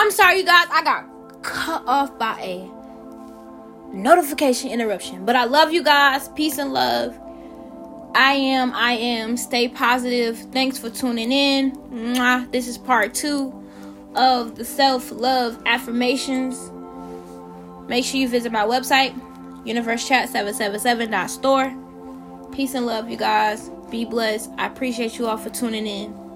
I'm sorry, you guys. I got cut off by a notification interruption. But I love you guys. Peace and love. I am, I am. Stay positive. Thanks for tuning in. Mwah. This is part two of the self love affirmations. Make sure you visit my website, universechat777.store. Peace and love, you guys. Be blessed. I appreciate you all for tuning in.